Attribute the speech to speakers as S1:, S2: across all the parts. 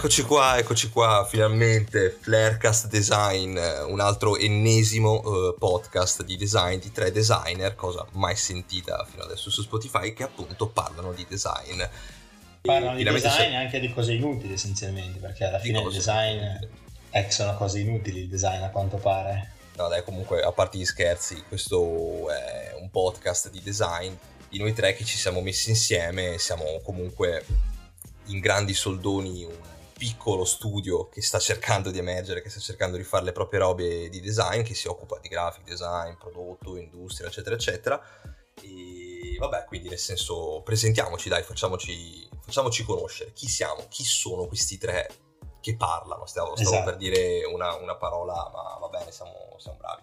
S1: Eccoci qua, eccoci qua, finalmente Flarecast Design, un altro ennesimo uh, podcast di design di tre designer, cosa mai sentita fino adesso su Spotify, che appunto parlano di design.
S2: Parlano di design e anche di cose inutili essenzialmente, perché alla fine il design è che sono cose inutili il design a quanto pare.
S1: No dai, comunque a parte gli scherzi, questo è un podcast di design di noi tre che ci siamo messi insieme, siamo comunque in grandi soldoni un piccolo studio che sta cercando di emergere, che sta cercando di fare le proprie robe di design, che si occupa di graphic design, prodotto, industria, eccetera, eccetera. E vabbè, quindi nel senso, presentiamoci, dai, facciamoci, facciamoci conoscere. Chi siamo? Chi sono questi tre che parlano? Stavo, stavo esatto. per dire una, una, parola, ma va bene, siamo, siamo, bravi.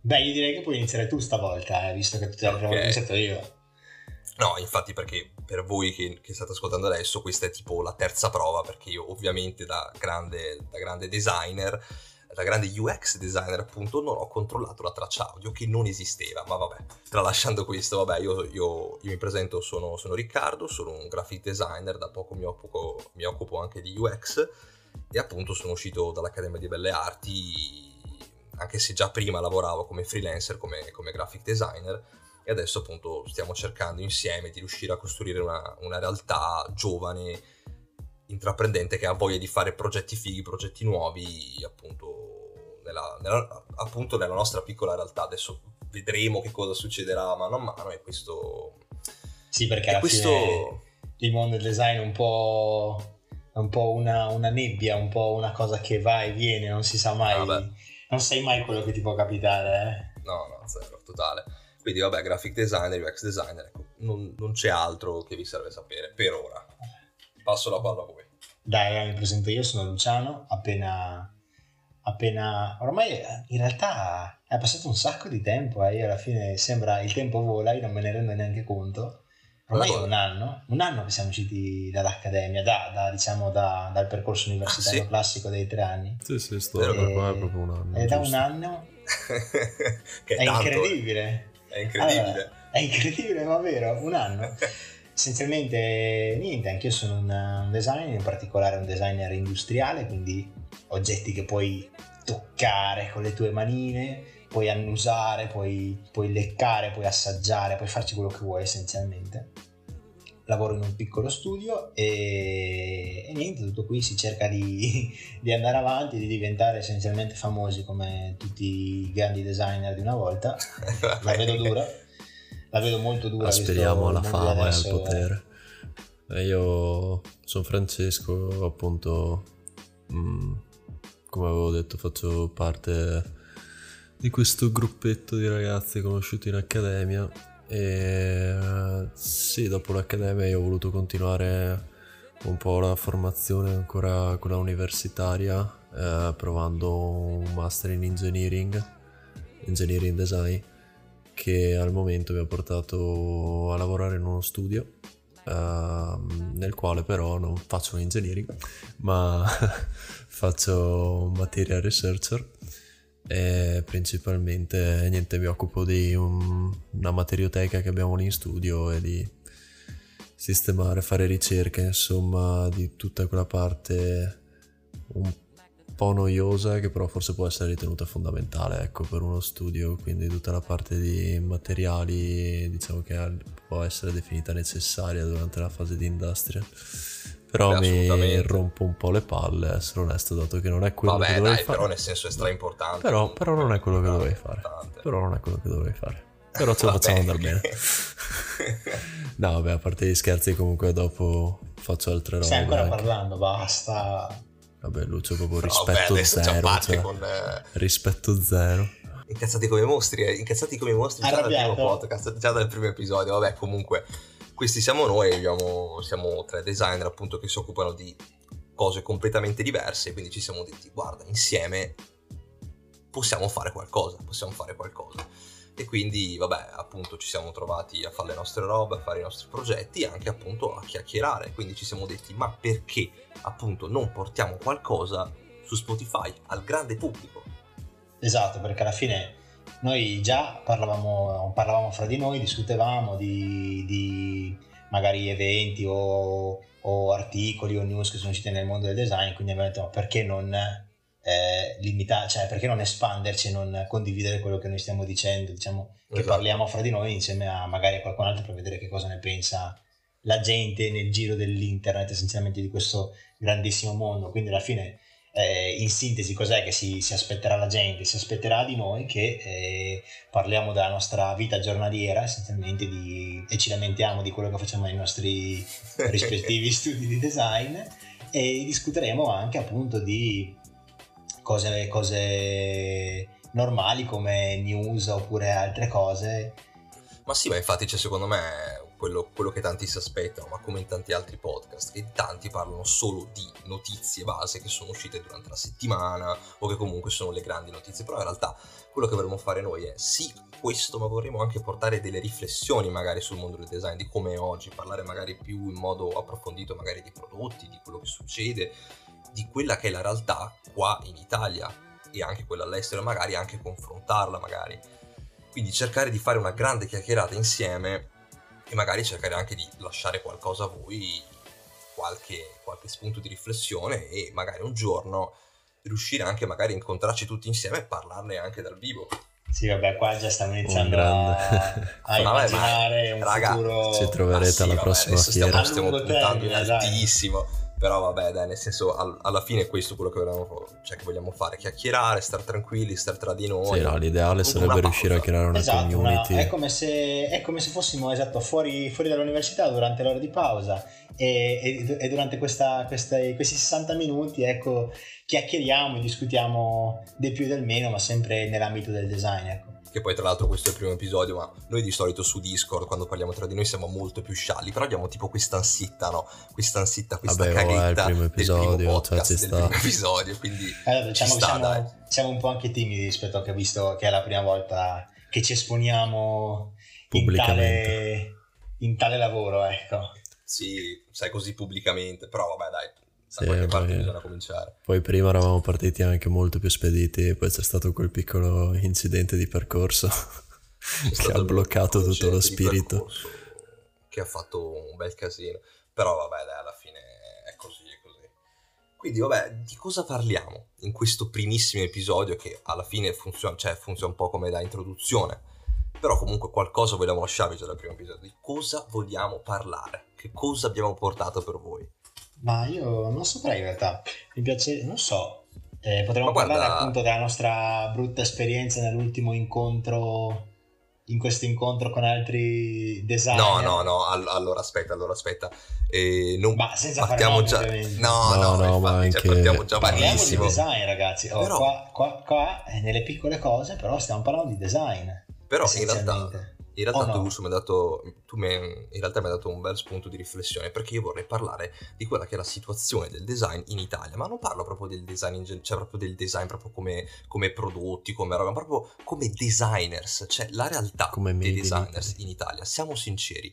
S2: Beh, io direi che puoi iniziare tu stavolta, eh, visto che tu okay. l'avevo iniziato io.
S1: No, infatti perché per voi che, che, state ascoltando adesso questa è tipo la terza prova perché io ovviamente da grande, da grande designer, da grande UX designer appunto non ho controllato la traccia audio che non esisteva, ma vabbè, tralasciando questo, vabbè, io, io, io mi presento, sono, sono, Riccardo, sono un graphic designer, da poco mi occupo, mi occupo anche di UX e appunto sono uscito dall'Accademia di Belle Arti, anche se già prima lavoravo come freelancer, come, come graphic designer, e adesso appunto stiamo cercando insieme di riuscire a costruire una, una realtà giovane, intraprendente che ha voglia di fare progetti fighi, progetti nuovi appunto nella, nella, appunto nella nostra piccola realtà. Adesso vedremo che cosa succederà mano a mano e questo...
S2: Sì, perché alla questo... fine il mondo del design è un po', un po una, una, nebbia, un po' una cosa che va e viene, non si sa mai, ah, non sai mai quello che ti può capitare.
S1: Eh? No, no, zero, totale. Quindi vabbè, graphic designer, UX designer, ecco, non, non, c'è altro che vi serve sapere per ora. Passo la palla a voi.
S2: Dai, allora mi presento io, sono Luciano, appena, appena... Ormai in realtà è passato un sacco di tempo, eh. alla fine sembra il tempo vola, io non me ne rendo neanche conto. Ormai è un anno, un anno che siamo usciti dall'accademia, da, da, diciamo da, dal percorso universitario ah, sì? classico dei tre anni.
S3: Sì, sì, sto e... per qua è proprio un anno.
S2: È da un anno...
S1: che
S2: è, è tanto, incredibile.
S1: È incredibile. Allora,
S2: è incredibile, ma vero, un anno. Essenzialmente niente, anch'io sono un, un designer, in particolare un designer industriale, quindi oggetti che puoi toccare con le tue manine, puoi annusare, puoi, puoi leccare, puoi assaggiare, puoi farci quello che vuoi essenzialmente. Lavoro in un piccolo studio e, e niente, tutto qui si cerca di, di, andare avanti, di diventare essenzialmente famosi come tutti i grandi designer di una volta. La vedo dura, la vedo molto dura.
S3: Aspiriamo alla fama e al potere. Eh, io sono Francesco, appunto, mh, mm, come avevo detto, faccio parte di questo gruppetto di ragazzi conosciuti in accademia e sì, dopo l'accademia io ho voluto continuare un po' la formazione ancora quella universitaria eh, provando un master in engineering, engineering design che al momento mi ha portato a lavorare in uno studio eh, nel quale però non faccio engineering ma faccio material researcher e principalmente niente mi occupo di un, una materioteca che abbiamo lì in studio e di sistemare, fare ricerche insomma di tutta quella parte un po' noiosa che però forse può essere ritenuta fondamentale ecco per uno studio. Quindi tutta la parte di materiali diciamo che può essere definita necessaria durante la fase di industria però mi rompo un po' le palle, essere onesto, dato che non è quello
S1: Vabbè,
S3: che dovrei
S1: dai,
S3: fare.
S1: però nel senso è stra importante.
S3: Però, però non è quello che dovrei fare. Però non è quello che dovrei fare. Però ce lo facciamo andare bene. no, vabbè, a parte gli scherzi, comunque dopo faccio altre robe.
S2: Stai ancora anche. parlando, basta.
S3: Vabbè, Lucio, proprio rispetto no, zero. Cioè, con, eh... Rispetto zero.
S1: Incazzati come mostri, eh, incazzati come mostri già dal primo podcast, già dal primo episodio. Vabbè, comunque questi siamo noi, abbiamo, siamo tre designer appunto che si occupano di cose completamente diverse, quindi ci siamo detti guarda insieme possiamo fare qualcosa, possiamo fare qualcosa. E quindi vabbè appunto ci siamo trovati a fare le nostre robe, a fare i nostri progetti e anche appunto a chiacchierare, quindi ci siamo detti ma perché appunto non portiamo qualcosa su Spotify al grande pubblico?
S2: Esatto, perché alla fine noi già parlavamo, parlavamo fra di noi, discutevamo di, di magari eventi o, o, articoli o news che sono usciti nel mondo del design, quindi abbiamo detto ma perché non eh, limitare, cioè perché non espanderci e non condividere quello che noi stiamo dicendo, diciamo che esatto. parliamo fra di noi insieme a magari a qualcun altro per vedere che cosa ne pensa la gente nel giro dell'internet essenzialmente di questo grandissimo mondo, quindi alla fine eh, in sintesi cos'è che si, si, aspetterà la gente? Si aspetterà di noi che eh, parliamo della nostra vita giornaliera essenzialmente di, e ci lamentiamo di quello che facciamo nei nostri rispettivi studi di design e discuteremo anche appunto di cose, cose normali come news oppure altre cose.
S1: Ma sì, ma infatti c'è secondo me quello, quello, che tanti si aspettano, ma come in tanti altri podcast, che tanti parlano solo di notizie base che sono uscite durante la settimana o che comunque sono le grandi notizie, però in realtà quello che vorremmo fare noi è sì questo, ma vorremmo anche portare delle riflessioni magari sul mondo del design, di come è oggi, parlare magari più in modo approfondito magari dei prodotti, di quello che succede, di quella che è la realtà qua in Italia e anche quella all'estero, magari anche confrontarla magari. Quindi cercare di fare una grande chiacchierata insieme e magari cercare anche di lasciare qualcosa a voi, qualche, qualche spunto di riflessione e magari un giorno riuscire anche magari a incontrarci tutti insieme e parlarne anche dal vivo.
S2: Sì, vabbè, qua già stiamo iniziando a, a immaginare un raga, futuro.
S3: Ci troverete alla sì, prossima
S1: vabbè, fiera. Stiamo, stiamo puntando in altissimo. Dai però vabbè, dai, nel senso, al, alla fine è questo quello che vogliamo, cioè, che vogliamo fare, chiacchierare, stare tranquilli, stare tra di noi.
S3: Sì, no, l'ideale sarebbe riuscire a creare una esatto, community.
S2: Una, è, come se, è, come se, fossimo, esatto, fuori, fuori dall'università durante l'ora di pausa e, e, e durante questa, questa, questi 60 minuti, ecco, chiacchieriamo e discutiamo del più e del meno, ma sempre nell'ambito del design, ecco
S1: che poi tra l'altro questo è il primo episodio, ma noi di solito su Discord quando parliamo tra di noi siamo molto più scialli, però abbiamo tipo questa ansietta, no? Questa ansietta, questa
S3: Vabbè,
S1: caghetta oh, è il
S3: primo episodio,
S1: primo podcast,
S3: cioè,
S1: del primo episodio, quindi
S2: allora, diciamo sta, siamo, siamo, un po' anche timidi rispetto a che visto che è la prima volta che ci esponiamo in tale, in tale lavoro, ecco.
S1: Sì, sai così pubblicamente, però vabbè dai, da sì, qualche parte bisogna cominciare.
S3: Poi prima eravamo partiti anche molto più spediti e poi c'è stato quel piccolo incidente di percorso che ha bloccato tutto lo spirito.
S1: Che ha fatto un bel casino. Però vabbè, dai, alla fine è così, è così. Quindi vabbè, di cosa parliamo in questo primissimo episodio che alla fine funziona, cioè, funziona un po' come da introduzione. Però comunque qualcosa vogliamo lasciarvi già dal primo episodio. Di cosa vogliamo parlare? Che cosa abbiamo portato per voi?
S2: Ma io non saprei in realtà, mi piace, non so, eh, potremmo guarda... parlare appunto della nostra brutta esperienza nell'ultimo incontro, in questo incontro con altri designer.
S1: No, no, no, All- allora aspetta, allora aspetta. Eh, non
S2: ma senza partiamo già...
S1: No, no, no, no infatti, ma cioè, partiamo già
S2: Parliamo
S1: malissimo.
S2: di design ragazzi, oh, però... qua, qua, qua, eh, nelle piccole cose però stiamo parlando di design.
S1: Però in realtà in realtà oh, tu, no. mi dato, tu mi, in realtà mi hai dato un bel spunto di riflessione perché io vorrei parlare di quella che è la situazione del design in Italia, ma non parlo proprio del design in gen- cioè proprio del design proprio come, come prodotti, come roba, ma proprio come designers, cioè la realtà come dei designers in Italia. Siamo sinceri,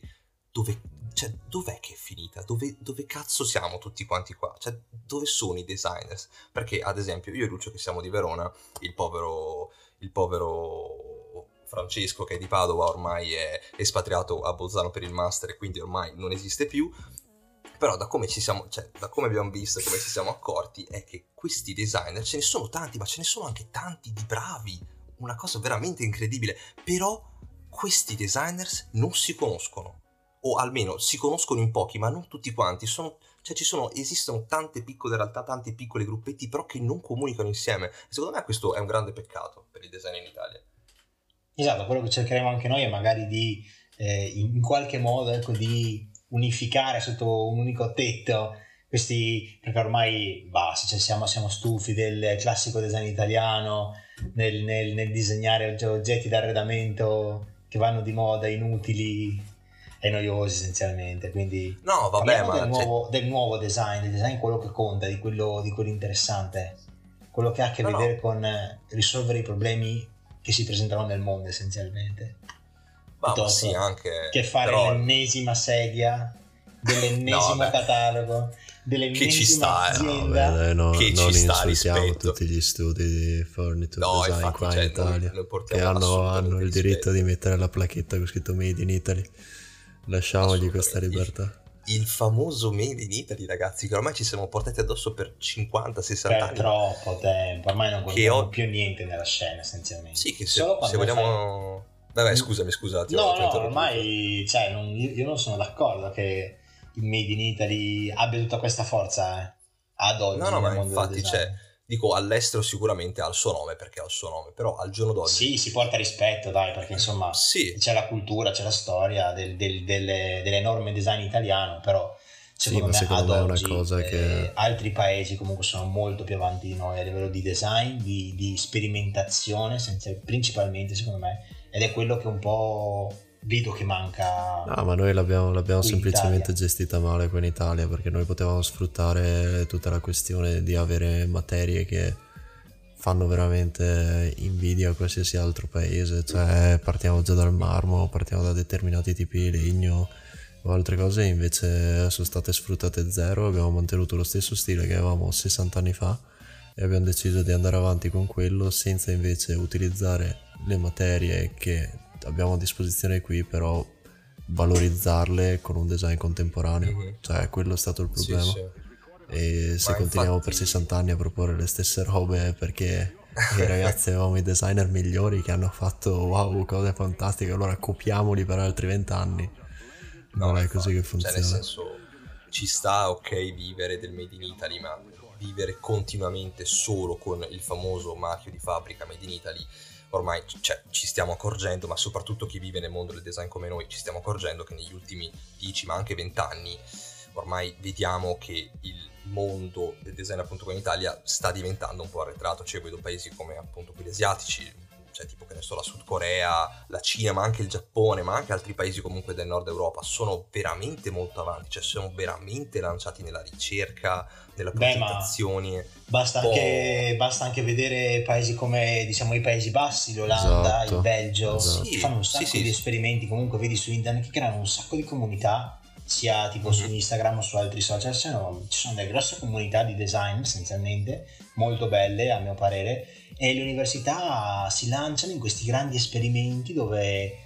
S1: dove, cioè, dov'è che è finita? Dove, dove, cazzo siamo tutti quanti qua? Cioè, dove sono i designers? Perché, ad esempio, io e Lucio che siamo di Verona, il povero, il povero Francesco che è di Padova ormai è espatriato a Bolzano per il master e quindi ormai non esiste più. Però da come siamo, cioè da come abbiamo visto come ci siamo accorti è che questi designer ce ne sono tanti ma ce ne sono anche tanti di bravi. Una cosa veramente incredibile. Però questi designers non si conoscono. O almeno si conoscono in pochi ma non tutti quanti. Sono cioè ci sono, esistono tante piccole realtà, tanti piccoli gruppetti, però che non comunicano insieme. Secondo me questo è un grande peccato per il design in Italia.
S2: Esatto, quello che cercheremo anche noi è magari di eh, in qualche modo ecco, di unificare sotto un unico tetto questi, perché ormai basta, cioè siamo, siamo, stufi del classico design italiano, nel, nel, nel disegnare oggetti d'arredamento che vanno di moda, inutili e noiosi essenzialmente. Quindi
S1: no, vabbè, ma
S2: del, nuovo, del nuovo design, del design quello che conta, di quello, di quello interessante, quello che ha a che no, vedere no. con risolvere i problemi che si presentano nel mondo essenzialmente.
S1: Ma, ma sì, anche...
S2: Che fare però... l'ennesima sedia dell'ennesimo no, catalogo dell'ennesima che ci sta, eh. azienda.
S3: Beh, no, che non ci sta rispetto. tutti gli studi di Furniture no, Design infatti, qua cioè, in Italia che hanno, hanno il diritto di mettere la placchetta con scritto Made in Italy Lasciamogli questa libertà.
S1: Il, famoso Made in Italy, ragazzi, che ormai ci siamo portati addosso per 50-60 anni.
S2: Per troppo tempo, ormai non contiamo ho... più niente nella scena, essenzialmente.
S1: Sì, che se, se vogliamo... Fai... Vabbè, scusami, scusate.
S2: No, no, ormai, cioè, non, io non sono d'accordo che il Made in Italy abbia tutta questa forza eh, ad oggi.
S1: No, no, ma infatti c'è dico all'estero sicuramente ha il suo nome perché ha il suo nome, però al giorno d'oggi...
S2: Sì, si porta rispetto, dai, perché insomma
S1: sì.
S2: c'è la cultura, c'è la storia del, del, delle, dell'enorme design italiano, però secondo sì, me secondo ad me è una cosa eh, che... altri paesi comunque sono molto più avanti di noi a livello di design, di, di sperimentazione, senza, principalmente secondo me, ed è quello che un po' vedo che manca.
S3: No, ma noi l'abbiamo, l'abbiamo semplicemente gestita male qua in Italia perché noi potevamo sfruttare tutta la questione di avere materie che fanno veramente invidia a qualsiasi altro paese, cioè partiamo già dal marmo, partiamo da determinati tipi di legno o altre cose invece sono state sfruttate zero, abbiamo mantenuto lo stesso stile che avevamo 60 anni fa e abbiamo deciso di andare avanti con quello senza invece utilizzare le materie che abbiamo a disposizione qui, però valorizzarle con un design contemporaneo. Mm-hmm. Cioè, quello è stato il problema. Sì, sì. E se Ma continuiamo infatti... per 60 anni a proporre le stesse robe perché i ragazzi avevamo i designer migliori che hanno fatto wow, cose fantastiche, allora copiamoli per altri 20 anni. Non no, è così che funziona.
S1: Cioè, nel senso, ci sta ok vivere del Made in Italy, ma vivere continuamente solo con il famoso marchio di fabbrica Made in Italy ormai cioè, ci stiamo accorgendo, ma soprattutto chi vive nel mondo del design come noi, ci stiamo accorgendo che negli ultimi 10 ma anche 20 anni ormai vediamo che il mondo del design appunto qua in Italia sta diventando un po' arretrato, cioè vedo paesi come appunto quelli asiatici, cioè tipo che ne so la Sud Corea, la Cina, ma anche il Giappone, ma anche altri paesi comunque del nord Europa sono veramente molto avanti, cioè sono veramente lanciati nella ricerca, nella progettazione.
S2: Basta, anche, basta, anche, vedere paesi come diciamo i Paesi Bassi, l'Olanda, esatto, il Belgio, esatto. sì, fanno un sacco sì, di sì. esperimenti comunque vedi su internet che creano un sacco di comunità sia tipo mm-hmm. su Instagram o su altri social, ci sono, ci sono delle grosse comunità di design essenzialmente, molto belle a mio parere, e le università si lanciano in questi grandi esperimenti dove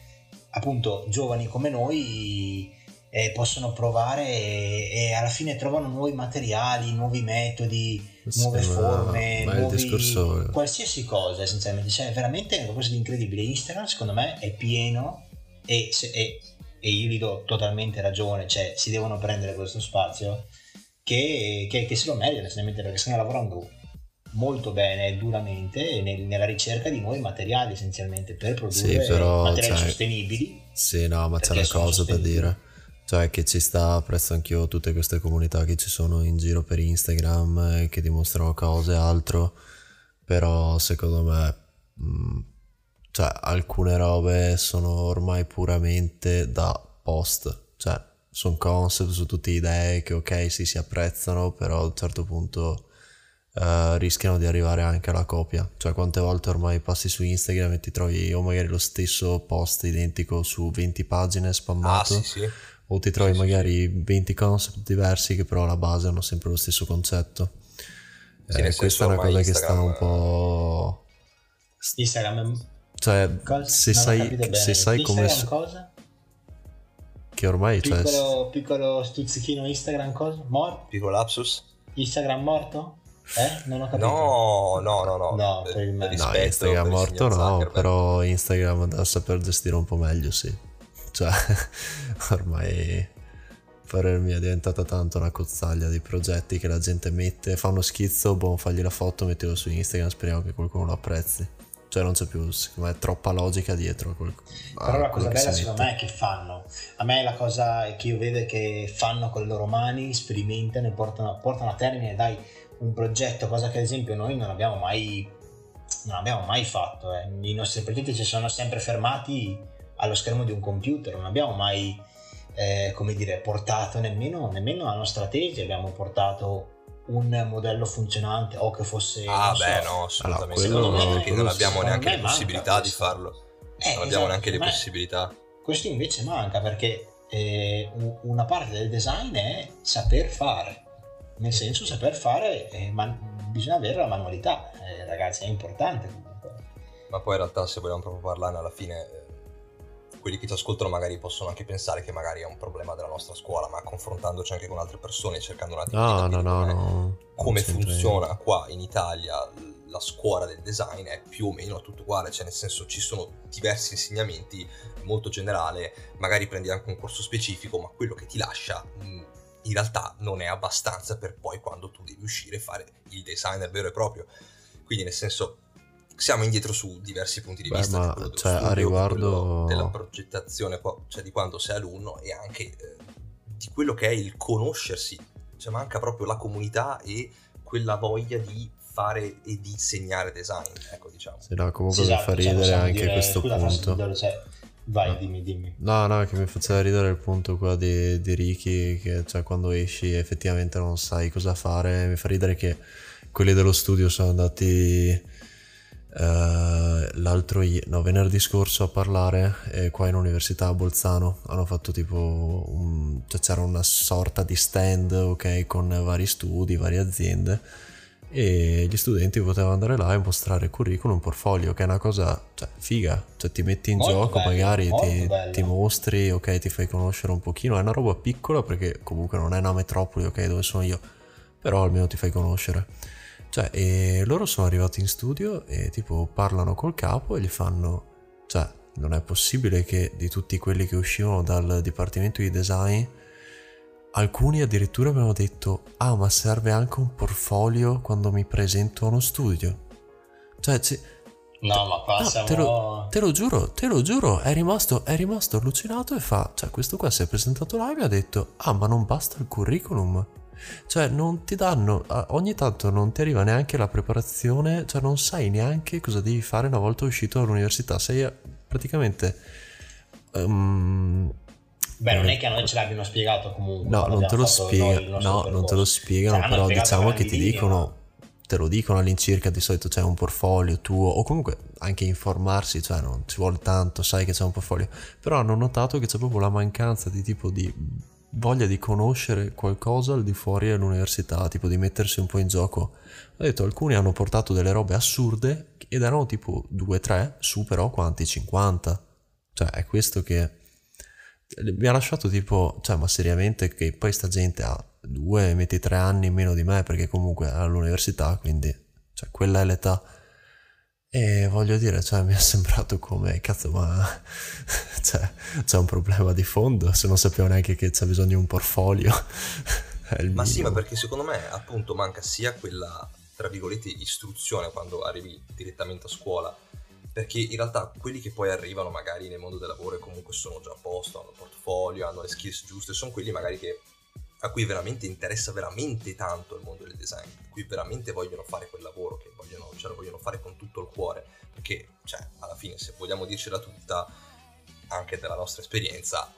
S2: appunto giovani come noi eh, possono provare e, e, alla fine trovano nuovi materiali, nuovi metodi, sì, nuove forme, nuovi, qualsiasi cosa essenzialmente, cioè veramente è qualcosa di incredibile. Instagram secondo me è pieno e, se, e, e io gli do totalmente ragione, cioè si devono prendere questo spazio che, che, che se lo meritano essenzialmente perché stanno lavorando molto bene e duramente nel, nella ricerca di nuovi materiali essenzialmente per produrre sì, però, materiali cioè, sostenibili.
S3: Sì, no, ma c'è una cosa da dire. Cioè che ci sta, apprezzo anch'io tutte queste comunità che ci sono in giro per Instagram eh, che dimostrano cose e altro, però secondo me mh, mm, cioè, alcune robe sono ormai puramente da post, cioè sono concept su tutte idee che ok sì si apprezzano, però a un certo punto Uh, rischiano di arrivare anche alla copia. Cioè, quante volte ormai passi su Instagram e ti trovi o magari lo stesso post identico su 20 pagine spammato,
S1: ah, sì, sì.
S3: o ti trovi sì, magari 20 concept diversi che però alla base hanno sempre lo stesso concetto. Eh, questa è una cosa Instagram... che sta un po'.
S2: Instagram
S3: cioè, cosa? se non sai, se sai come.
S2: cosa?
S3: Che ormai.
S2: Piccolo, cioè... piccolo stuzzichino Instagram cosa? Morto?
S1: Piccolo lapsus?
S2: Instagram morto? Eh? Non ho capito.
S1: No, no, no, no.
S2: No, per il
S3: me. No, Instagram morto no, però Instagram da saper gestire un po' meglio, sì. Cioè, ormai per me è diventata tanto una cozzaglia di progetti che la gente mette, fa uno schizzo, boh, fagli la foto, mettilo su Instagram, speriamo che qualcuno lo apprezzi. Cioè non c'è più, secondo me, troppa logica dietro. Quel,
S2: Però la cosa bella secondo me è che fanno. A me la cosa che io vedo è che fanno con le loro mani, sperimentano e portano, portano a termine, dai, un progetto, cosa che ad esempio noi non abbiamo mai, non abbiamo mai fatto. Eh. I nostri progetti si sono sempre fermati allo schermo di un computer, non abbiamo mai eh, come dire, portato nemmeno, nemmeno la nostra tesi, abbiamo portato un modello funzionante o che fosse...
S1: Ah beh so, no, assolutamente allora, no, perché non abbiamo neanche le possibilità di farlo. Eh, non abbiamo esatto, neanche le possibilità.
S2: Questo invece manca perché eh, una parte del design è saper fare nel senso saper fare, eh, man- bisogna avere la manualità, eh, ragazzi, è importante comunque.
S1: Ma poi in realtà se vogliamo proprio parlarne alla fine, quelli che ci ascoltano magari possono anche pensare che magari è un problema della nostra scuola, ma confrontandoci anche con altre persone, cercando un attimo
S3: no,
S1: di
S3: no, no,
S1: come,
S3: no,
S1: come funziona qua in Italia la scuola del design è più o meno tutto uguale, cioè nel senso ci sono diversi insegnamenti, molto generale, magari prendi anche un corso specifico, ma quello che ti lascia in realtà non è abbastanza per poi quando tu devi uscire e fare il designer vero e proprio. Quindi nel senso siamo indietro su diversi punti di
S3: Beh,
S1: vista.
S3: Ma cioè, studio, a riguardo
S1: della progettazione, cioè di quando sei alunno e anche eh, di quello che è il conoscersi. Cioè manca proprio la comunità e quella voglia di fare e di insegnare design, ecco diciamo.
S3: Sì, no, comunque sì, mi esatto, fa ridere cioè, anche dire, questo scusa, punto.
S2: Cioè, vai, dimmi, dimmi.
S3: No, no, che mi faceva ridere il punto qua di, di Ricky, che cioè quando esci effettivamente non sai cosa fare, mi fa ridere che quelli dello studio sono andati Uh, l'altro no, venerdì scorso a parlare eh, qua in università a Bolzano hanno fatto tipo un, cioè c'era una sorta di stand ok con vari studi varie aziende e gli studenti potevano andare là e mostrare curriculum, portfolio, che è una cosa cioè, figa, cioè ti metti in molto gioco, bello, magari ti, ti, mostri, ok, ti fai conoscere un pochino, è una roba piccola perché comunque non è una metropoli, ok, dove sono io, però almeno ti fai conoscere. Cioè, e loro sono arrivati in studio e tipo parlano col capo e gli fanno, cioè, non è possibile che di tutti quelli che uscivano dal dipartimento di design Alcuni addirittura mi hanno detto, ah ma serve anche un portfolio quando mi presento a uno studio. Cioè, c-
S2: No, ma qua
S3: no,
S2: siamo...
S3: te, lo, te, lo, giuro, te lo giuro, è rimasto, è rimasto allucinato e fa, cioè questo qua si è presentato là e ha detto, ah ma non basta il curriculum? Cioè non ti danno, ogni tanto non ti arriva neanche la preparazione, cioè non sai neanche cosa devi fare una volta uscito dall'università, sei praticamente... Um,
S2: Beh, non è che a noi ce l'abbiano spiegato comunque.
S3: No, non te lo, spiega, no non te lo spiegano, cioè, però diciamo che ti dicono, te lo dicono all'incirca, di solito c'è un portfolio tuo, o comunque anche informarsi, cioè non ci vuole tanto, sai che c'è un portfolio, però hanno notato che c'è proprio la mancanza di tipo di voglia di conoscere qualcosa al di fuori dell'università, tipo di mettersi un po' in gioco. Ho detto, alcuni hanno portato delle robe assurde ed erano tipo 2-3, su però quanti? 50. Cioè, è questo che mi ha lasciato tipo, cioè, ma seriamente che poi sta gente ha due, metti tre anni meno di me perché comunque è all'università, quindi, cioè, quella è l'età. E voglio dire, cioè, mi è sembrato come, cazzo, ma cioè, c'è un problema di fondo, se non sapevo neanche che c'è bisogno di un portfolio.
S1: ma minimo. sì, ma perché secondo me appunto manca sia quella, tra virgolette, istruzione quando arrivi direttamente a scuola, perché in realtà quelli che poi arrivano magari nel mondo del lavoro e comunque sono già a posto, hanno portfolio, hanno le skills giuste, sono quelli magari che, a cui veramente interessa veramente tanto il mondo del design, a cui veramente vogliono fare quel lavoro, che vogliono, cioè lo vogliono fare con tutto il cuore, perché cioè, alla fine se vogliamo dircela tutta, anche dalla nostra esperienza,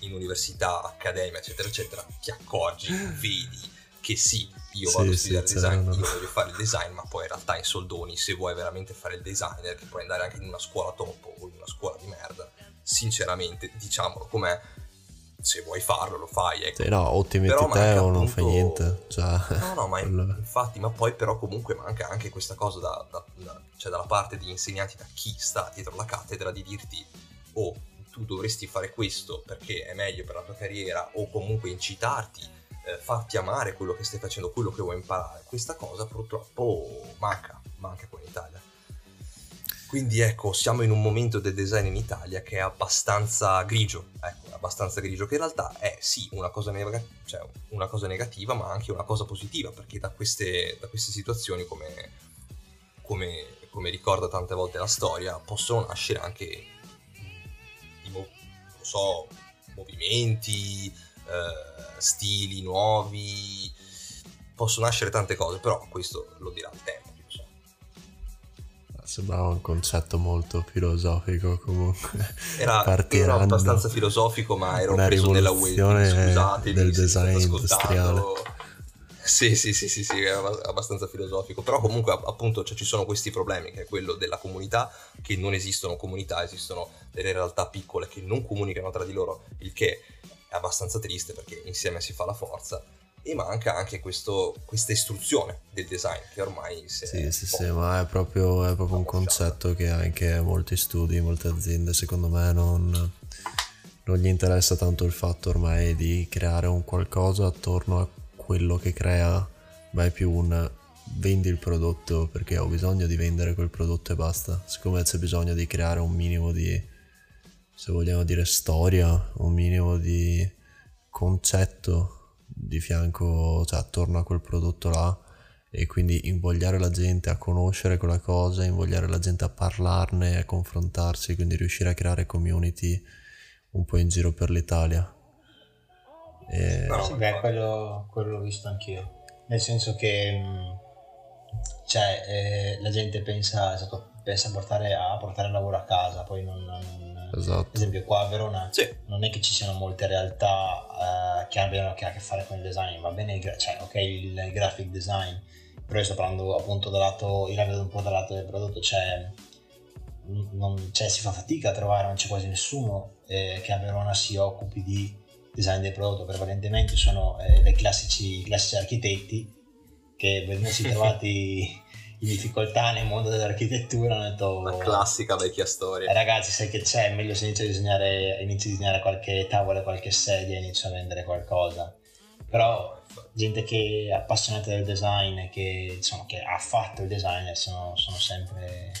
S1: in università, accademia, eccetera, eccetera, ti accorgi, vedi che sì, io sì, vado a studiare sì, design, io voglio fare il design, ma poi in realtà in soldoni, se vuoi veramente fare il designer, che puoi andare anche in una scuola top o in una scuola di merda, sinceramente, diciamolo com'è, se vuoi farlo lo fai, ecco.
S3: Sì, no, o ti metti te o non fai niente. Cioè...
S1: No, no, ma infatti, ma poi però comunque manca anche questa cosa da, da, da, cioè dalla parte degli insegnanti, da chi sta dietro la cattedra, di dirti, oh, tu dovresti fare questo perché è meglio per la tua carriera, o comunque incitarti eh, farti amare quello che stai facendo, quello che vuoi imparare. Questa cosa purtroppo manca, manca qua in Italia. Quindi ecco, siamo in un momento del design in Italia che è abbastanza grigio, ecco, abbastanza grigio, che in realtà è sì una cosa, neg- cioè, una cosa negativa, ma anche una cosa positiva, perché da queste, da queste situazioni, come, come, come, ricorda tante volte la storia, possono nascere anche, non so, movimenti, eh, stili nuovi, possono nascere tante cose, però questo lo dirà il tempo. So.
S3: Sembrava un concetto molto filosofico comunque.
S1: Era, era abbastanza filosofico, ma era un preso della web, scusate,
S3: del design industriale.
S1: Sì, sì, sì, sì, sì, è abbastanza filosofico, però comunque appunto cioè, ci sono questi problemi, che è quello della comunità, che non esistono comunità, esistono delle realtà piccole che non comunicano tra di loro, il che è abbastanza triste perché insieme si fa la forza, e manca anche questo, questa istruzione del design che ormai si
S3: sì sì sì ma è proprio, è proprio un concetto che anche molti studi molte aziende secondo me non, non gli interessa tanto il fatto ormai di creare un qualcosa attorno a quello che crea ma è più un vendi il prodotto perché ho bisogno di vendere quel prodotto e basta siccome c'è bisogno di creare un minimo di se vogliamo dire storia un minimo di concetto di fianco, cioè attorno a quel prodotto là e quindi invogliare la gente a conoscere quella cosa, invogliare la gente a parlarne, a confrontarsi, quindi riuscire a creare community un po' in giro per l'Italia.
S2: E... Sì, beh, quello, quello l'ho visto anch'io, nel senso che mm, cioè, eh, la gente pensa, esatto, pensa a portare, a portare lavoro a casa, poi non, non
S3: Esatto.
S2: Ad esempio qua a Verona
S1: sì.
S2: non è che ci siano molte realtà uh, che abbiano a che fare con il design, va bene, il, cioè, ok, il graphic design, però io sto parlando appunto dal lato, io la vedo un po' dal lato del prodotto, cioè, non, cioè si fa fatica a trovare, non c'è quasi nessuno eh, che a Verona si occupi di design del prodotto, prevalentemente sono eh, i classici, classici architetti che vedendosi trovati in difficoltà nel mondo dell'architettura hanno detto
S1: la classica vecchia storia.
S2: Eh, ragazzi sai che c'è? Meglio se inizio a disegnare inizio a disegnare qualche tavola qualche sedia inizio a vendere qualcosa. Però gente che è appassionata del design che, insomma, che ha fatto il design sono, sono sempre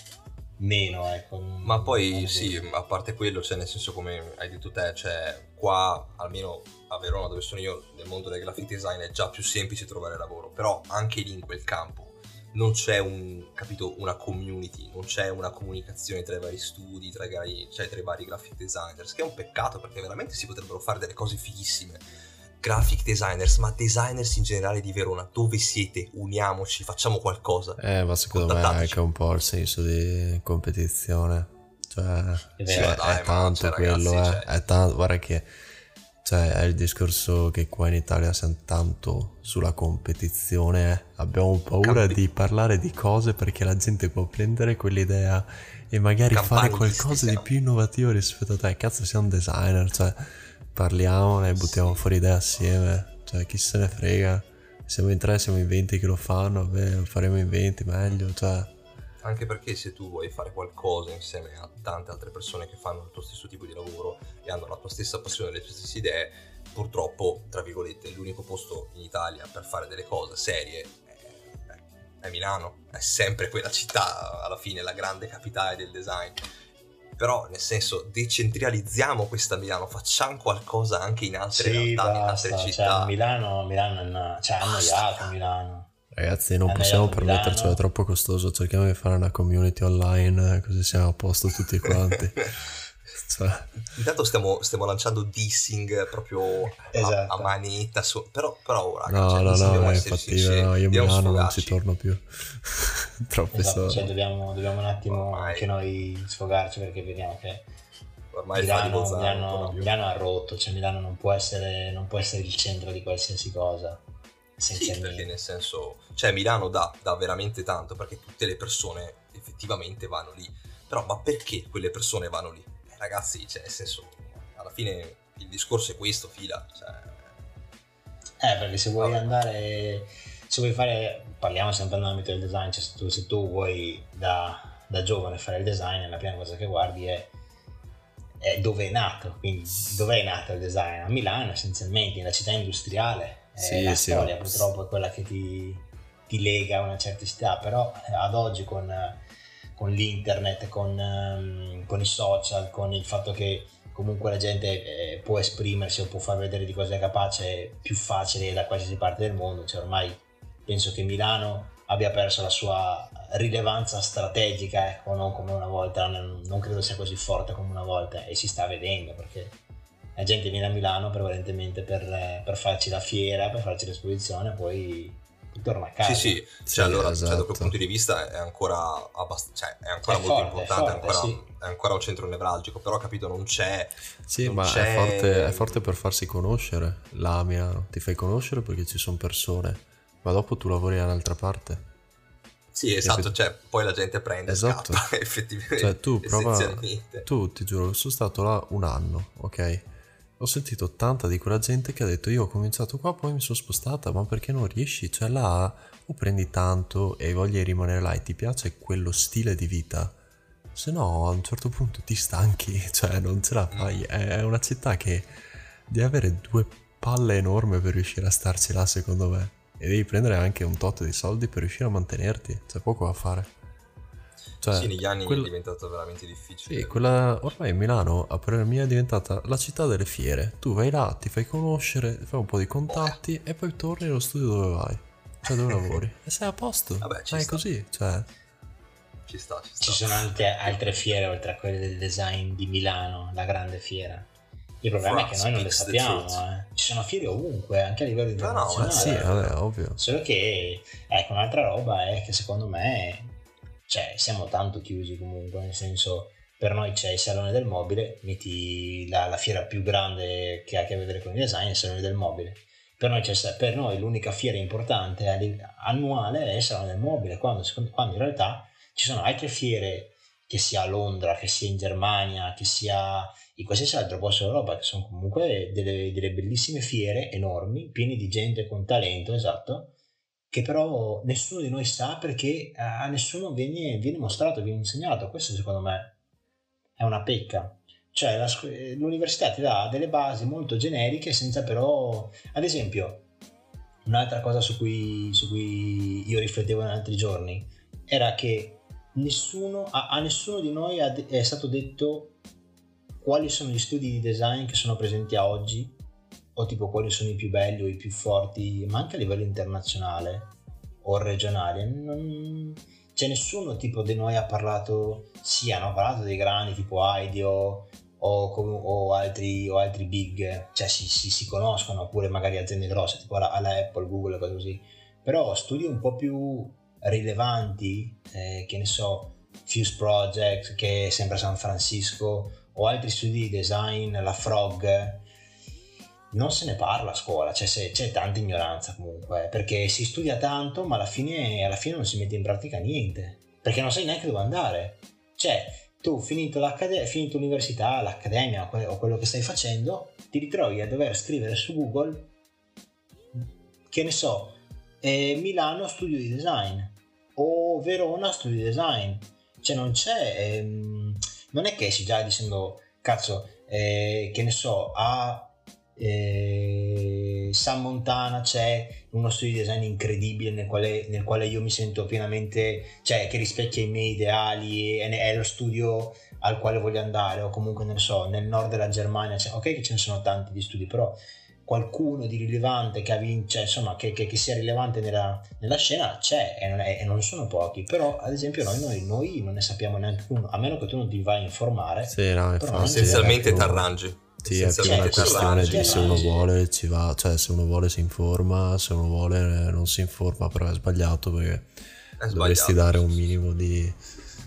S2: meno ecco
S1: ma poi sì a parte quello cioè nel senso come hai detto te cioè qua almeno a Verona dove sono io nel mondo del graphic design è già più semplice trovare lavoro però anche lì in quel campo non c'è un, capito, una community, non c'è una comunicazione tra i vari studi, tra i vari, cioè tra i vari graphic designers, che è un peccato perché veramente si potrebbero fare delle cose fighissime. Graphic designers, ma designers in generale di Verona, dove siete? Uniamoci, facciamo qualcosa.
S3: Eh, ma secondo me è anche un po' il senso di competizione. Cioè, è, sì, dai, è tanto cioè, quello, ragazzi, eh. cioè... è tanto, guarda che cioè, è il discorso che qua in Italia siamo tanto sulla competizione. Eh. Abbiamo paura Campi- di parlare di cose perché la gente può prendere quell'idea e magari fare qualcosa di più innovativo rispetto a te. Cazzo, un designer, cioè, parliamone e buttiamo fuori idee assieme. Cioè, chi se ne frega. Siamo in tre, siamo in 20 che lo fanno, beh, lo faremo in 20 meglio, cioè
S1: anche perché se tu vuoi fare qualcosa insieme a tante altre persone che fanno il tuo stesso tipo di lavoro e hanno la tua stessa passione, le tue stesse idee, purtroppo, tra virgolette, l'unico posto in Italia per fare delle cose serie è, è Milano, è sempre quella città, alla fine, la grande capitale del design. Però, nel senso, decentralizziamo questa Milano, facciamo qualcosa anche in altre sì, realtà, basta. in altre
S2: cioè,
S1: città.
S2: Cioè, Milano, Milano è una... cioè, annoiato Milano.
S3: Ragazzi, non possiamo permettercelo, è troppo costoso. Cerchiamo di fare una community online, così siamo a posto tutti quanti.
S1: cioè. Intanto stiamo, stiamo, lanciando dissing proprio esatto. a, a, esatto. manetta, su, però, però raga,
S3: no, cioè, no, no, no, infatti, no, io Milano non ci torno più. Troppi
S2: esatto. Cioè, dobbiamo, dobbiamo, un attimo Ormai. anche noi sfogarci perché vediamo che Ormai Milano, Milano, Milano ha rotto, cioè Milano non può, essere, non può essere il centro di qualsiasi cosa.
S1: Sì, perché nel senso, cioè Milano dà, dà veramente tanto perché tutte le persone effettivamente vanno lì. Però, ma perché quelle persone vanno lì? Eh, ragazzi, cioè, nel senso, alla fine il discorso è questo, fila. Cioè...
S2: Eh, perché se vuoi Vabbè. andare, se vuoi fare, parliamo sempre nell'ambito del design, cioè se tu, se tu vuoi da, da, giovane fare il design, la prima cosa che guardi è, è dove è nato, quindi dove è nato il design? A Milano essenzialmente, in una città industriale, sì, la sì, storia purtroppo è quella che ti, ti, lega a una certa città, però eh, ad oggi con, con l'internet, con, um, con, i social, con il fatto che comunque la gente eh, può esprimersi o può far vedere di cosa è capace è più facile da qualsiasi parte del mondo, cioè ormai penso che Milano abbia perso la sua rilevanza strategica, ecco, non come una volta, non credo sia così forte come una volta e si sta vedendo perché la gente viene a Milano prevalentemente per, per farci la fiera, per farci l'esposizione, poi torna a casa.
S1: Sì, sì, cioè, sì allora esatto. cioè, da quel punto di vista è ancora, abbast- cioè, è ancora è molto forte, importante, è, forte, è, ancora, sì. è, ancora, un centro nevralgico, però capito non c'è...
S3: Sì,
S1: non
S3: ma
S1: c'è...
S3: È, forte, è forte per farsi conoscere, l'Amia ti fai conoscere perché ci sono persone, ma dopo tu lavori da un'altra parte.
S1: Sì, esatto, cioè poi la gente prende esatto. scappa, effettivamente.
S3: Cioè tu prova, tu ti giuro, sono stato là un anno, ok? Ho sentito tanta di quella gente che ha detto io ho cominciato qua, poi mi sono spostata, ma perché non riesci? Cioè là o prendi tanto e voglia rimanere là e ti piace quello stile di vita, se no a un certo punto ti stanchi, cioè non ce la fai. È una città che devi avere due palle enormi per riuscire a starci là secondo me. E devi prendere anche un tot di soldi per riuscire a mantenerti, c'è poco da fare.
S1: Cioè, sì, negli anni quella... è diventato veramente difficile.
S3: Sì, quella... ormai Milano a parer mio è diventata la città delle fiere. Tu vai là, ti fai conoscere, fai un po' di contatti oh. e poi torni nello studio dove vai. Cioè dove lavori. E sei a posto. Vabbè, ci Ma sta. è così, cioè...
S1: Ci sta, ci sta.
S2: Ci sono anche altre fiere oltre a quelle del design di Milano, la grande fiera. Il problema France è che noi non le sappiamo, eh. ci sono fiere ovunque, anche a livello internazionale. No, no,
S3: sì, vabbè, ovvio.
S2: Solo che, ecco, un'altra roba è che secondo me cioè siamo tanto chiusi comunque, nel senso per noi c'è il Salone del Mobile, metti la, la fiera più grande che ha a che vedere con il design, il Salone del Mobile. Per noi, per noi l'unica fiera importante annuale è il Salone del Mobile, quando, quando in realtà ci sono altre fiere, che sia a Londra, che sia in Germania, che sia in qualsiasi altro posto d'Europa, che sono comunque delle, delle bellissime fiere enormi, piene di gente con talento, esatto, che però nessuno di noi sa perché a nessuno viene, viene mostrato, viene insegnato. Questo secondo me è una pecca. Cioè la, l'università ti dà delle basi molto generiche senza però... Ad esempio, un'altra cosa su cui, su cui io riflettevo in altri giorni era che nessuno, a, a nessuno di noi è stato detto quali sono gli studi di design che sono presenti a oggi o tipo quali sono i più belli o i più forti, ma anche a livello internazionale o regionale. Non c'è nessuno tipo di noi ha parlato, sì, hanno parlato dei grandi tipo IDEO o, o, altri, o altri big, cioè si, si, si, conoscono, oppure magari aziende grosse tipo alla, alla Apple, Google, cose così. Però studi un po' più rilevanti, eh, che ne so, Fuse Project, che è sempre a San Francisco, o altri studi di design, la Frog, non se ne parla a scuola, cioè se, c'è tanta ignoranza comunque, perché si studia tanto ma alla fine, alla fine non si mette in pratica niente, perché non sai neanche dove andare. Cioè, tu finito, finito l'università, l'accademia o quello che stai facendo, ti ritrovi a dover scrivere su Google, che ne so, eh, Milano studio di design o Verona studio di design. Cioè non c'è, ehm, non è che esci già dicendo, cazzo, eh, che ne so, a eh, San Montana c'è uno studio di design incredibile nel quale, nel quale, io mi sento pienamente, cioè che rispecchia i miei ideali, è, è, lo studio al quale voglio andare, o comunque non so, nel nord della Germania, cioè, ok che ce ne sono tanti di studi, però qualcuno di rilevante che, vinto, cioè, insomma, che, che, che, sia rilevante nella, nella scena c'è e non, è, e non, sono pochi, però ad esempio noi, noi, noi, non ne sappiamo neanche uno, a meno che tu non ti vai a informare.
S3: Sì, no,
S1: essenzialmente ti arrangi
S3: sì, è più una questione di se uno vuole ci va, cioè se uno vuole si informa, se uno vuole non si informa, però è sbagliato perché è sbagliato. dovresti dare un minimo di...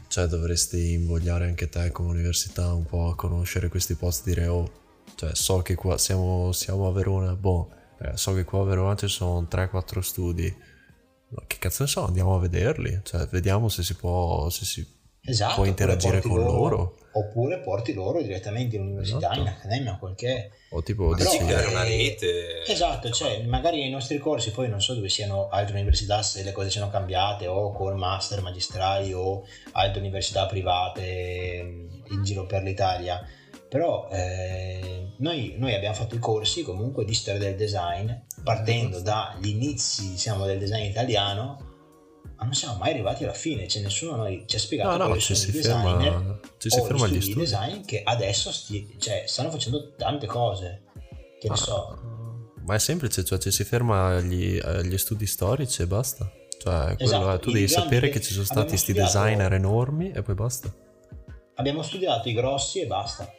S3: cioè dovresti invogliare anche te come università un po' a conoscere questi posti, dire oh, cioè so che qua siamo, siamo a Verona, boh, eh, so che qua a Verona ci sono 3-4 studi, ma che cazzo ne so, andiamo a vederli, cioè vediamo se si può, se si esatto, può interagire con loro. loro
S2: oppure porti loro direttamente in università, esatto. in accademia, qualche...
S3: O tipo
S1: di creare una rete.
S2: Esatto, cioè magari nei nostri corsi poi non so dove siano altre università, se le cose siano cambiate o con master magistrali o altre università private mm, in giro per l'Italia, però eh, noi, noi, abbiamo fatto i corsi comunque di storia del design, partendo dagli inizi diciamo, del design italiano ma non siamo mai arrivati alla fine, cioè nessuno noi ci ha spiegato no, no, ci si ferma,
S3: ci si ferma
S2: agli
S3: studi
S2: di design che adesso sti, cioè, stanno facendo tante cose, che ne ah, so.
S3: Ma è semplice, cioè ci si ferma agli, agli studi storici e basta. Cioè, esatto, tu devi sapere che ci sono stati questi designer enormi e poi basta.
S2: Abbiamo studiato i grossi e basta.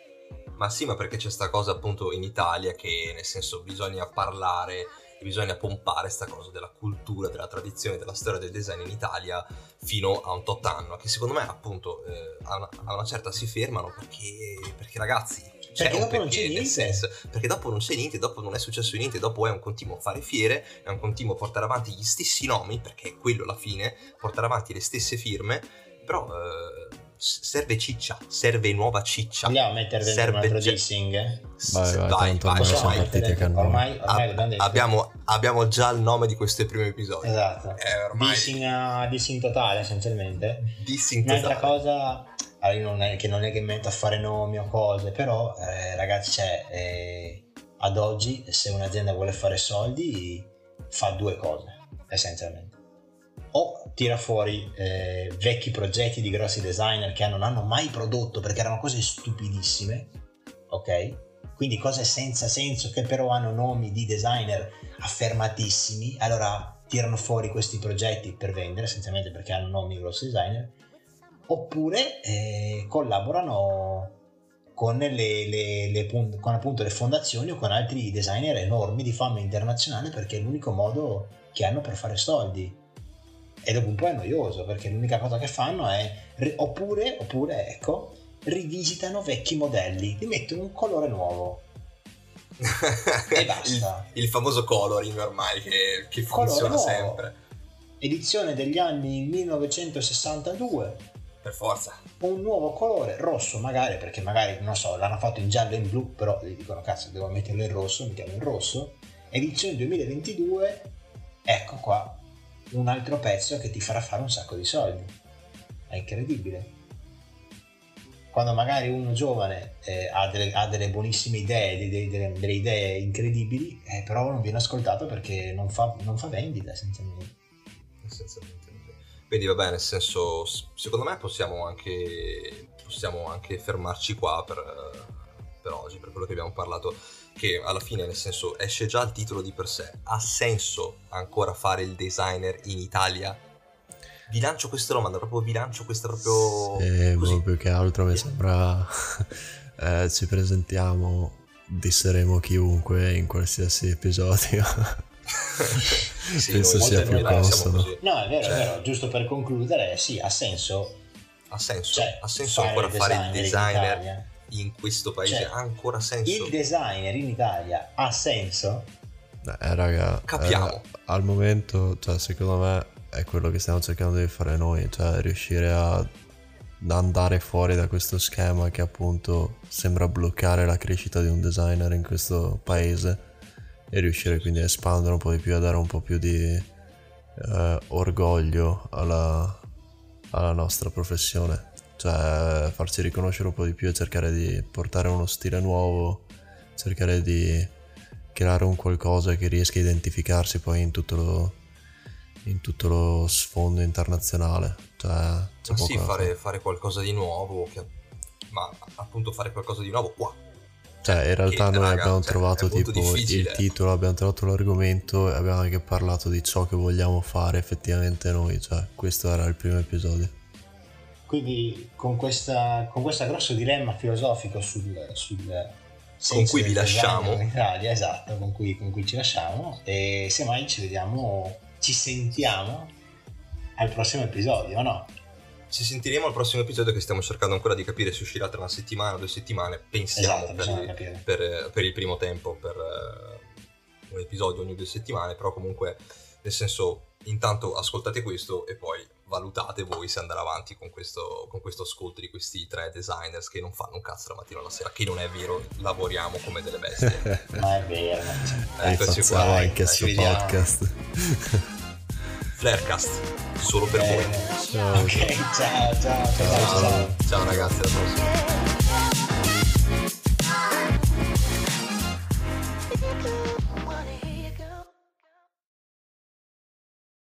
S1: Ma sì, ma perché c'è sta cosa appunto in Italia che nel senso bisogna parlare bisogna pompare questa cosa della cultura, della tradizione, della storia del design in Italia fino a un tot anno, che secondo me appunto eh, a, una, a, una, certa si fermano perché, perché ragazzi...
S2: C'è perché dopo perché, non c'è niente. Senso,
S1: perché dopo non c'è niente, dopo non è successo niente, dopo è un continuo fare fiere, è un continuo portare avanti gli stessi nomi, perché è quello alla fine, portare avanti le stesse firme, però... Eh, serve ciccia, serve nuova ciccia.
S2: Vogliamo mettere dentro serve un altro ge- dissing?
S3: Vai, vai, vai, vai, ormai sono partite cannone.
S2: Ormai, ormai
S1: Ab- abbiamo, abbiamo, già il nome di questo primo episodio.
S2: Esatto.
S1: Eh, ormai...
S2: dissing, dissing totale, essenzialmente.
S1: Dissing
S2: Un'altra
S1: totale.
S2: cosa allora non è, che non è che metto a fare nomi o cose, però eh, ragazzi c'è eh, ad oggi se un'azienda vuole fare soldi fa due cose essenzialmente. O tira fuori eh, vecchi progetti di grossi designer che non hanno mai prodotto perché erano cose stupidissime, ok? Quindi cose senza senso che però hanno nomi di designer affermatissimi, allora tirano fuori questi progetti per vendere essenzialmente perché hanno nomi di grossi designer oppure eh, collaborano con, le, le, le, con appunto le fondazioni o con altri designer enormi di fama internazionale perché è l'unico modo che hanno per fare soldi e dopo un po' è noioso perché l'unica cosa che fanno è oppure, oppure ecco rivisitano vecchi modelli li mettono un colore nuovo. E basta.
S1: il, il, famoso coloring ormai che, che funziona sempre.
S2: Edizione degli anni 1962
S1: per forza.
S2: Un nuovo colore, rosso magari, perché magari, non so, l'hanno fatto in giallo e in blu, però gli dicono, cazzo, devo metterlo in rosso, mettiamo in rosso. Edizione 2022, ecco qua, un altro pezzo che ti farà fare un sacco di soldi. È incredibile. Quando magari uno giovane eh, ha, delle, ha, delle, buonissime idee, delle, delle, delle idee incredibili, eh, però non viene ascoltato perché non fa, non fa vendita essenzialmente.
S1: Essenzialmente. Quindi va bene, nel senso, secondo me possiamo anche, possiamo anche fermarci qua per, per oggi, per quello che abbiamo parlato, che alla fine, nel senso, esce già il titolo di per sé. Ha senso ancora fare il designer in Italia? Vi lancio questa domanda, proprio vi lancio questa proprio...
S3: Sì, così. più che altro mi sembra... eh, ci presentiamo, disseremo chiunque in qualsiasi episodio. sì, Penso sia più consono.
S2: No, è vero, cioè, è vero, giusto per concludere, sì, ha senso.
S1: Ha senso, cioè, ha senso ancora fare il designer in, questo paese, cioè, ha ancora senso.
S2: Il designer in Italia ha senso?
S3: Eh, raga,
S1: capiamo.
S3: Eh, al momento, cioè, secondo me è quello che stiamo cercando di fare noi, cioè riuscire a andare fuori da questo schema che appunto sembra bloccare la crescita di un designer in questo paese e riuscire quindi a espandere un po' di più, a dare un po' più di eh, orgoglio alla, alla nostra professione, cioè farci riconoscere un po' di più e cercare di portare uno stile nuovo, cercare di creare un qualcosa che riesca a identificarsi poi in tutto lo, in tutto lo sfondo internazionale. Cioè,
S1: sì, fare, fare, qualcosa di nuovo, che, ma appunto fare qualcosa di nuovo qua,
S3: cioè, in realtà noi raga, abbiamo cioè, trovato tipo difficile. il titolo, abbiamo trovato l'argomento e abbiamo anche parlato di ciò che vogliamo fare effettivamente noi. Cioè, questo era il primo episodio.
S2: Quindi, con, questa, con questo grosso dilemma filosofico sul, sul
S1: con cui vi lasciamo
S2: in Italia, esatto, con cui, con cui ci lasciamo. E semmai ci vediamo, ci sentiamo al prossimo episodio, no?
S1: Ci sentiremo al prossimo episodio che stiamo cercando ancora di capire se uscirà tra una settimana o due settimane. Pensiamo
S2: esatto,
S1: per, il, per, per, il primo tempo, per uh, un episodio ogni due settimane, però comunque nel senso intanto ascoltate questo e poi valutate voi se andare avanti con questo, con questo ascolto di questi tre designers che non fanno un cazzo la mattina o la sera, che non è vero, lavoriamo come delle bestie.
S2: Ma è vero.
S3: Eccoci qua, anche su podcast.
S1: Flarecast, solo per voi.
S2: Ciao. Ok, ciao, ciao, ciao, ciao,
S1: ciao. Ciao ragazzi, alla prossima.